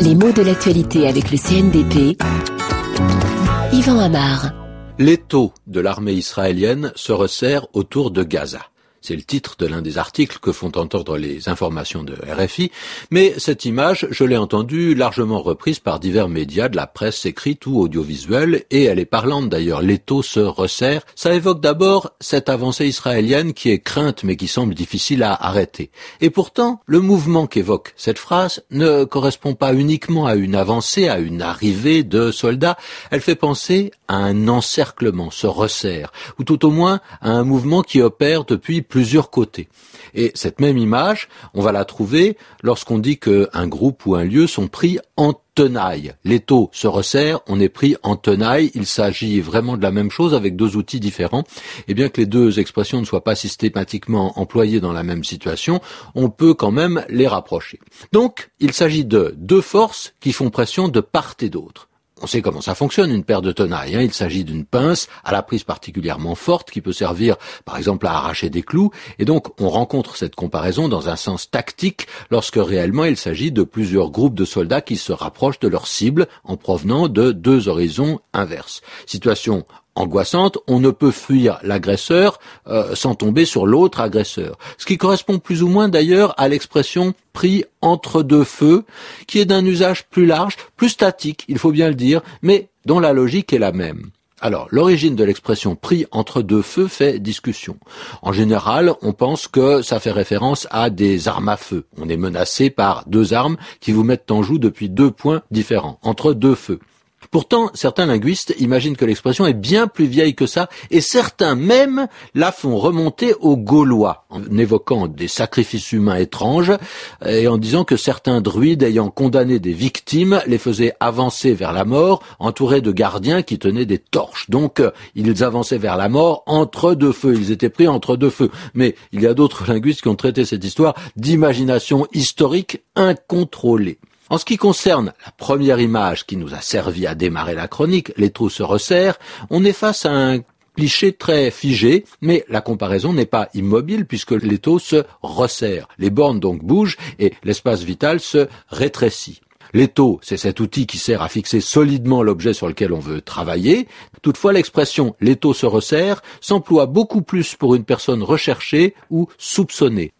Les mots de l'actualité avec le CNDP. Yvan Amar. L'étau de l'armée israélienne se resserre autour de Gaza. C'est le titre de l'un des articles que font entendre les informations de RFI. Mais cette image, je l'ai entendue largement reprise par divers médias de la presse écrite ou audiovisuelle, et elle est parlante d'ailleurs. L'étau se resserre. Ça évoque d'abord cette avancée israélienne qui est crainte mais qui semble difficile à arrêter. Et pourtant, le mouvement qu'évoque cette phrase ne correspond pas uniquement à une avancée, à une arrivée de soldats. Elle fait penser à un encerclement, se resserre, ou tout au moins à un mouvement qui opère depuis plusieurs côtés. Et cette même image, on va la trouver lorsqu'on dit qu'un groupe ou un lieu sont pris en tenaille. L'étau se resserre, on est pris en tenaille. Il s'agit vraiment de la même chose avec deux outils différents. Et bien que les deux expressions ne soient pas systématiquement employées dans la même situation, on peut quand même les rapprocher. Donc, il s'agit de deux forces qui font pression de part et d'autre. On sait comment ça fonctionne, une paire de tenailles. Hein. Il s'agit d'une pince à la prise particulièrement forte qui peut servir, par exemple, à arracher des clous. Et donc, on rencontre cette comparaison dans un sens tactique lorsque réellement il s'agit de plusieurs groupes de soldats qui se rapprochent de leur cible en provenant de deux horizons inverses. Situation angoissante, on ne peut fuir l'agresseur euh, sans tomber sur l'autre agresseur. Ce qui correspond plus ou moins d'ailleurs à l'expression pris entre deux feux, qui est d'un usage plus large, plus statique, il faut bien le dire, mais dont la logique est la même. Alors, l'origine de l'expression pris entre deux feux fait discussion. En général, on pense que ça fait référence à des armes à feu. On est menacé par deux armes qui vous mettent en joue depuis deux points différents, entre deux feux. Pourtant, certains linguistes imaginent que l'expression est bien plus vieille que ça, et certains même la font remonter aux Gaulois, en évoquant des sacrifices humains étranges, et en disant que certains druides ayant condamné des victimes les faisaient avancer vers la mort, entourés de gardiens qui tenaient des torches. Donc, ils avançaient vers la mort entre deux feux, ils étaient pris entre deux feux. Mais il y a d'autres linguistes qui ont traité cette histoire d'imagination historique incontrôlée. En ce qui concerne la première image qui nous a servi à démarrer la chronique, les trous se resserrent, on est face à un cliché très figé, mais la comparaison n'est pas immobile puisque l'étau se resserre. Les bornes donc bougent et l'espace vital se rétrécit. L'étau, c'est cet outil qui sert à fixer solidement l'objet sur lequel on veut travailler. Toutefois, l'expression l'étau se resserre s'emploie beaucoup plus pour une personne recherchée ou soupçonnée.